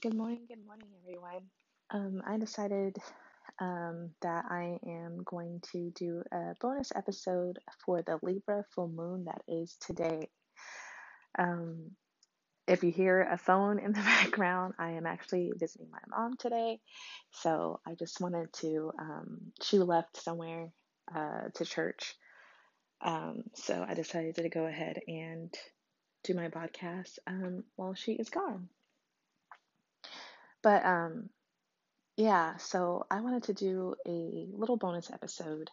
Good morning, good morning, everyone. Um, I decided um, that I am going to do a bonus episode for the Libra full moon that is today. Um, if you hear a phone in the background, I am actually visiting my mom today. So I just wanted to, um, she left somewhere uh, to church. Um, so I decided to go ahead and do my podcast um, while she is gone. But um, Yeah, so I wanted to do a little bonus episode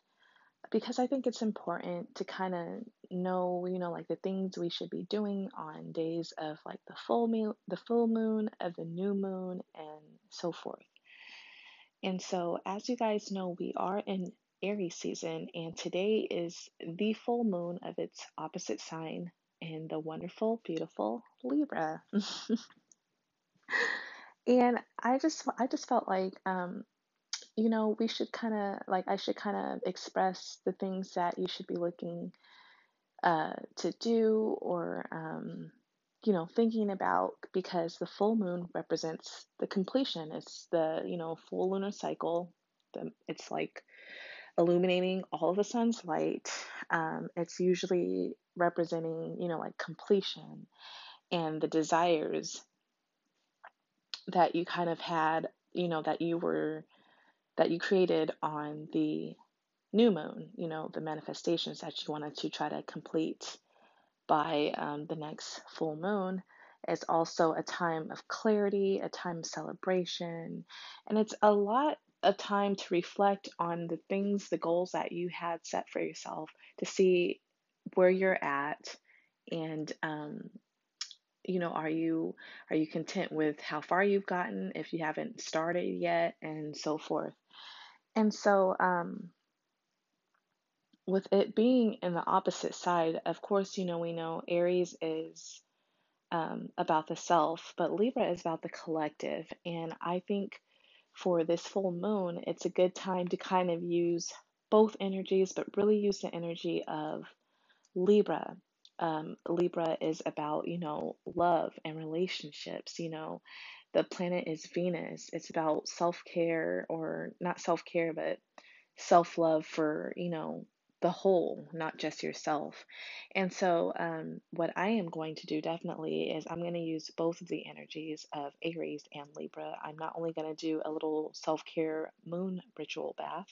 because I think it's important to kind of know, you know, like the things we should be doing on days of like the full the full moon, of the new moon, and so forth. And so, as you guys know, we are in Aries season, and today is the full moon of its opposite sign in the wonderful, beautiful Libra. and I just, I just felt like um, you know, we should kind of like I should kind of express the things that you should be looking uh, to do or um, you know thinking about because the full moon represents the completion. It's the you know full lunar cycle. The, it's like illuminating all of the sun's light. Um, it's usually representing you know like completion and the desires that you kind of had you know that you were that you created on the new moon, you know, the manifestations that you wanted to try to complete by um, the next full moon. is also a time of clarity, a time of celebration, and it's a lot of time to reflect on the things, the goals that you had set for yourself to see where you're at and um, you know are you are you content with how far you've gotten if you haven't started yet and so forth and so, um, with it being in the opposite side, of course, you know, we know Aries is um, about the self, but Libra is about the collective. And I think for this full moon, it's a good time to kind of use both energies, but really use the energy of Libra. Um, Libra is about, you know, love and relationships, you know, the planet is Venus. It's about self care, or not self care, but self love for, you know, the whole, not just yourself. And so, um, what I am going to do definitely is I'm going to use both of the energies of Aries and Libra. I'm not only going to do a little self care moon ritual bath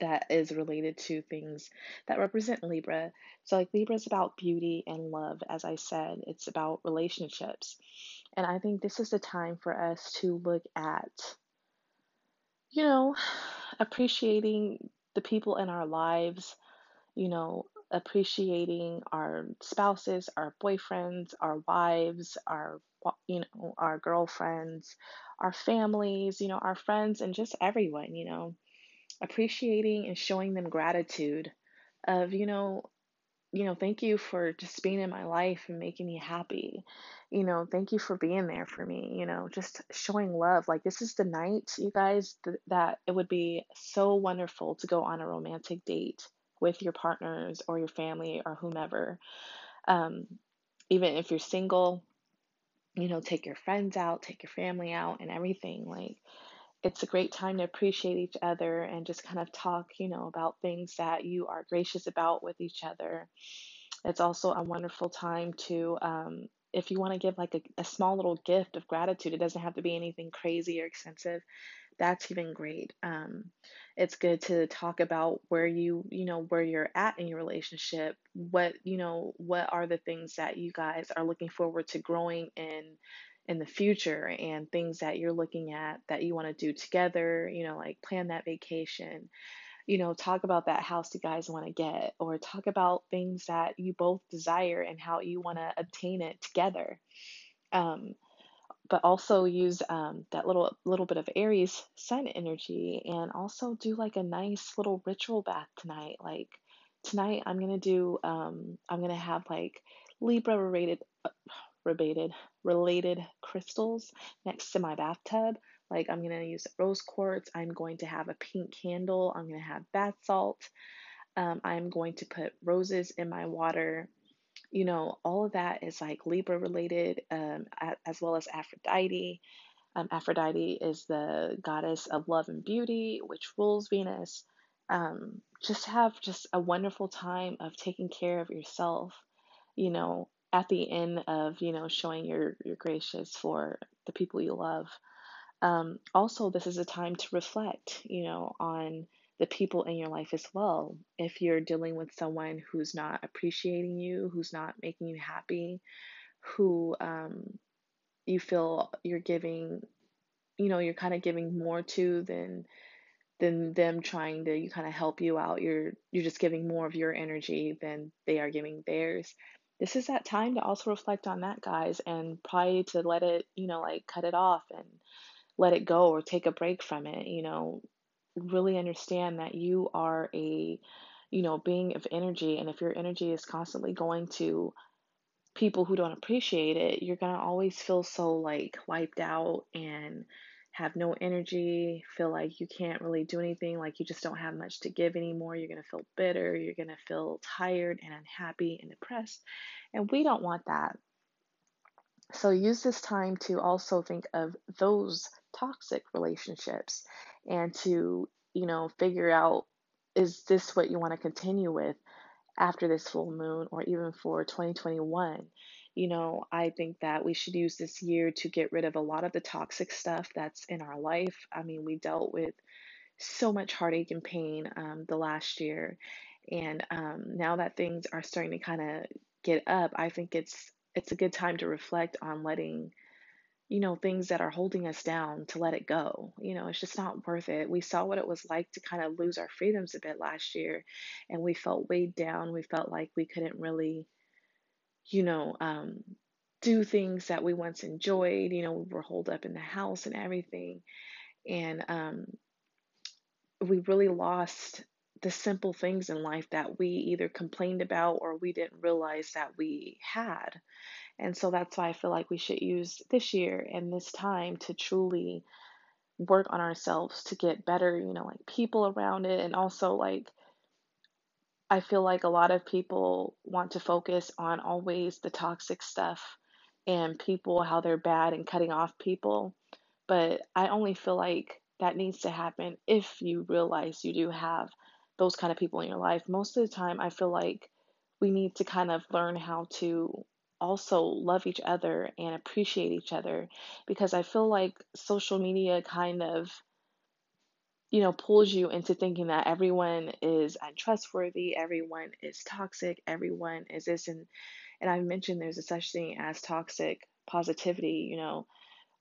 that is related to things that represent Libra. So, like, Libra is about beauty and love, as I said, it's about relationships. And I think this is the time for us to look at, you know, appreciating the people in our lives, you know, appreciating our spouses, our boyfriends, our wives, our you know, our girlfriends, our families, you know, our friends and just everyone, you know, appreciating and showing them gratitude of, you know, you know, thank you for just being in my life and making me happy. You know, thank you for being there for me. You know, just showing love. Like, this is the night, you guys, th- that it would be so wonderful to go on a romantic date with your partners or your family or whomever. Um, even if you're single, you know, take your friends out, take your family out, and everything. Like, it's a great time to appreciate each other and just kind of talk, you know, about things that you are gracious about with each other. It's also a wonderful time to, um, if you want to give like a, a small little gift of gratitude, it doesn't have to be anything crazy or expensive. That's even great. Um, it's good to talk about where you, you know, where you're at in your relationship. What, you know, what are the things that you guys are looking forward to growing in in the future and things that you're looking at that you want to do together, you know, like plan that vacation, you know, talk about that house you guys want to get, or talk about things that you both desire and how you want to obtain it together. Um, but also use um, that little little bit of Aries sun energy, and also do like a nice little ritual bath tonight. Like tonight, I'm gonna do um, I'm gonna have like Libra related uh, related related crystals next to my bathtub. Like I'm gonna use rose quartz. I'm going to have a pink candle. I'm gonna have bath salt. Um, I'm going to put roses in my water. you know, all of that is like Libra related, um, as well as Aphrodite. Um, Aphrodite is the goddess of love and beauty, which rules Venus. Um, just have just a wonderful time of taking care of yourself. You know, at the end of you know showing your your gracious for the people you love. Um, also, this is a time to reflect. You know, on the people in your life as well. If you're dealing with someone who's not appreciating you, who's not making you happy, who um, you feel you're giving, you know, you're kind of giving more to than than them trying to kind of help you out. You're you're just giving more of your energy than they are giving theirs. This is that time to also reflect on that, guys, and probably to let it, you know, like cut it off and let it go or take a break from it. You know, really understand that you are a you know being of energy and if your energy is constantly going to people who don't appreciate it you're going to always feel so like wiped out and have no energy feel like you can't really do anything like you just don't have much to give anymore you're going to feel bitter you're going to feel tired and unhappy and depressed and we don't want that so use this time to also think of those toxic relationships and to, you know, figure out is this what you want to continue with after this full moon or even for 2021? You know, I think that we should use this year to get rid of a lot of the toxic stuff that's in our life. I mean, we dealt with so much heartache and pain um, the last year. And um, now that things are starting to kind of get up, I think it's it's a good time to reflect on letting you know, things that are holding us down to let it go. You know, it's just not worth it. We saw what it was like to kind of lose our freedoms a bit last year, and we felt weighed down. We felt like we couldn't really, you know, um, do things that we once enjoyed. You know, we were holed up in the house and everything. And um, we really lost the simple things in life that we either complained about or we didn't realize that we had. And so that's why I feel like we should use this year and this time to truly work on ourselves to get better, you know, like people around it. And also, like, I feel like a lot of people want to focus on always the toxic stuff and people, how they're bad and cutting off people. But I only feel like that needs to happen if you realize you do have those kind of people in your life. Most of the time, I feel like we need to kind of learn how to also love each other and appreciate each other because I feel like social media kind of you know pulls you into thinking that everyone is untrustworthy, everyone is toxic, everyone is this and and I mentioned there's a such thing as toxic positivity, you know,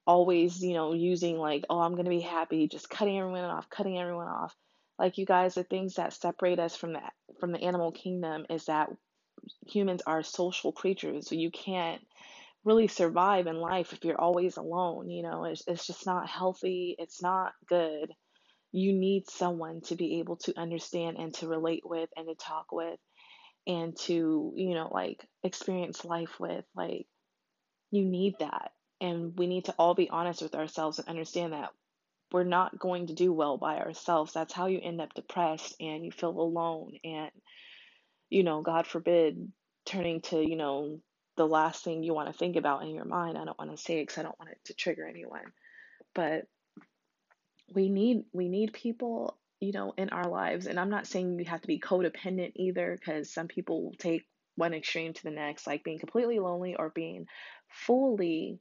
always, you know, using like, oh, I'm going to be happy, just cutting everyone off, cutting everyone off. Like you guys, the things that separate us from the from the animal kingdom is that humans are social creatures. So you can't really survive in life if you're always alone. You know, it's, it's just not healthy. It's not good. You need someone to be able to understand and to relate with and to talk with and to, you know, like experience life with. Like, you need that. And we need to all be honest with ourselves and understand that we're not going to do well by ourselves. That's how you end up depressed and you feel alone and you know, God forbid, turning to, you know, the last thing you want to think about in your mind. I don't want to say it because I don't want it to trigger anyone. But we need we need people, you know, in our lives. And I'm not saying you have to be codependent either, because some people take one extreme to the next, like being completely lonely or being fully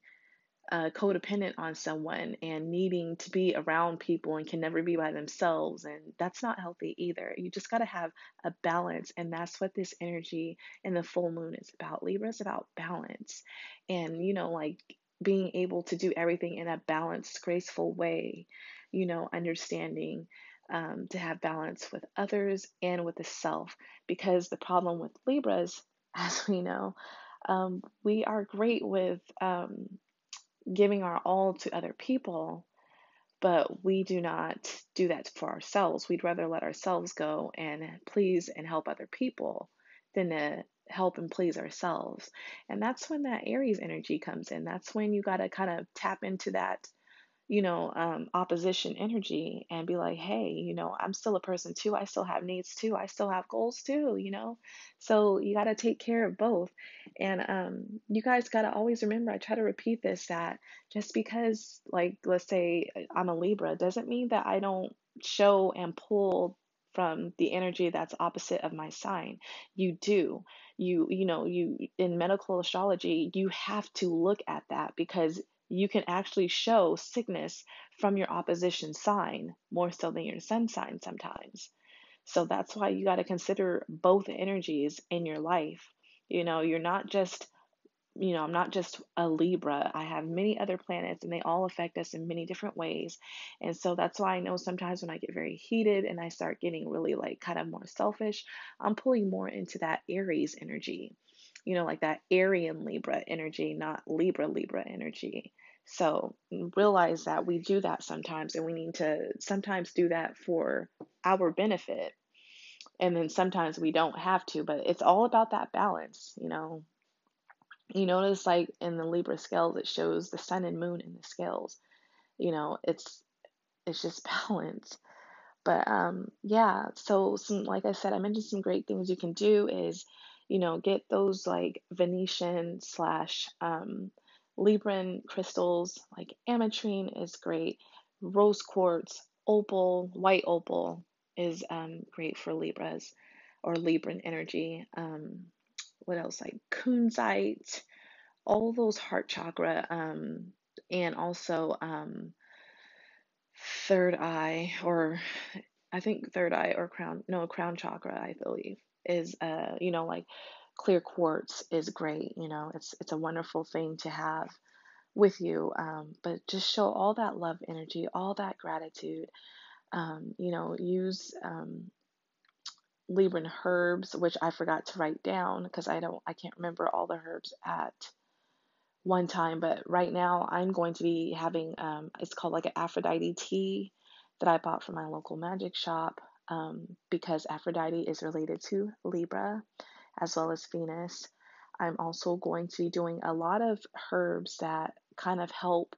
uh, codependent on someone and needing to be around people and can never be by themselves. And that's not healthy either. You just got to have a balance. And that's what this energy and the full moon is about. Libra is about balance. And, you know, like being able to do everything in a balanced, graceful way, you know, understanding. Um, to have balance with others and with the self, because the problem with Libras, as we know, um, we are great with um, giving our all to other people, but we do not do that for ourselves. We'd rather let ourselves go and please and help other people than to help and please ourselves. And that's when that Aries energy comes in. That's when you got to kind of tap into that you know, um, opposition energy and be like, hey, you know, I'm still a person too. I still have needs too. I still have goals too, you know? So you got to take care of both. And um, you guys got to always remember, I try to repeat this that just because, like, let's say I'm a Libra, doesn't mean that I don't show and pull from the energy that's opposite of my sign you do you you know you in medical astrology you have to look at that because you can actually show sickness from your opposition sign more so than your sun sign sometimes. So that's why you got to consider both energies in your life. You know, you're not just you know, I'm not just a Libra. I have many other planets and they all affect us in many different ways. And so that's why I know sometimes when I get very heated and I start getting really like kind of more selfish, I'm pulling more into that Aries energy, you know, like that Aryan Libra energy, not Libra Libra energy. So realize that we do that sometimes and we need to sometimes do that for our benefit. And then sometimes we don't have to, but it's all about that balance, you know you notice like in the Libra scales, it shows the sun and moon in the scales. You know, it's it's just balance. But um, yeah, so some like I said, I mentioned some great things you can do is, you know, get those like Venusian slash um, Libran crystals, like ametrine is great, rose quartz, opal, white opal is um, great for Libras or Libran energy. Um, what else? Like kunzite, all those heart chakra, um, and also um, third eye, or I think third eye or crown, no, crown chakra, I believe, is, uh, you know, like clear quartz is great. You know, it's it's a wonderful thing to have with you. Um, but just show all that love energy, all that gratitude. Um, you know, use um, Libran herbs, which I forgot to write down because I don't, I can't remember all the herbs at one time. But right now, I'm going to be having, um, it's called like an Aphrodite tea that I bought from my local magic shop um, because Aphrodite is related to Libra as well as Venus. I'm also going to be doing a lot of herbs that kind of help,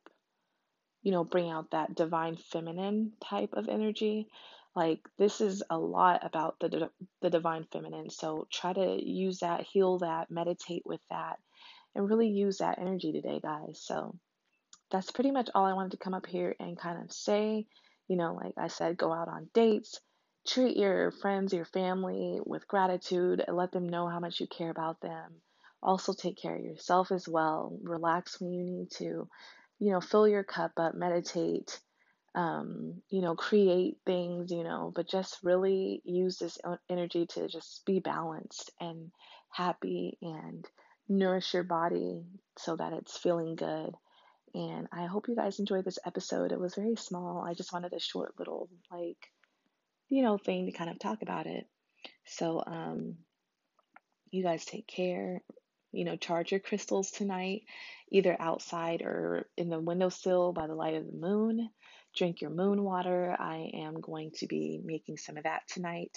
you know, bring out that divine feminine type of energy. Like this is a lot about the the divine feminine. So try to use that, heal that, meditate with that, and really use that energy today, guys. So that's pretty much all I wanted to come up here and kind of say. You know, like I said, go out on dates, treat your friends, your family with gratitude, and let them know how much you care about them. Also, take care of yourself as well. Relax when you need to. You know, fill your cup up, meditate, um, you know, create things, you know, but just really use this energy to just be balanced and happy and nourish your body so that it's feeling good. And I hope you guys enjoyed this episode. It was very small. I just wanted a short little, like, you know, thing to kind of talk about it. So, um, you guys take care. You know, charge your crystals tonight, either outside or in the windowsill by the light of the moon. Drink your moon water. I am going to be making some of that tonight.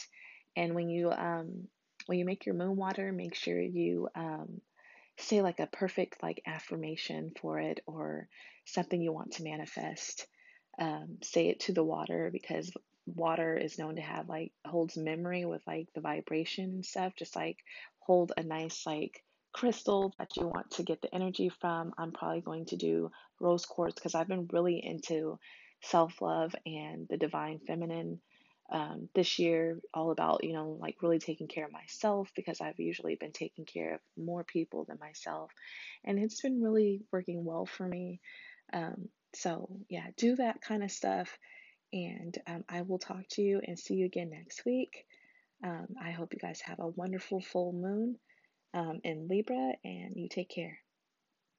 And when you um, when you make your moon water, make sure you um, say like a perfect like affirmation for it or something you want to manifest. Um, say it to the water because water is known to have like holds memory with like the vibration and stuff. Just like hold a nice like crystal that you want to get the energy from. I'm probably going to do rose quartz because I've been really into self love and the divine feminine um, this year all about you know like really taking care of myself because i've usually been taking care of more people than myself and it's been really working well for me um, so yeah do that kind of stuff and um, i will talk to you and see you again next week. Um, i hope you guys have a wonderful full moon um, in libra and you take care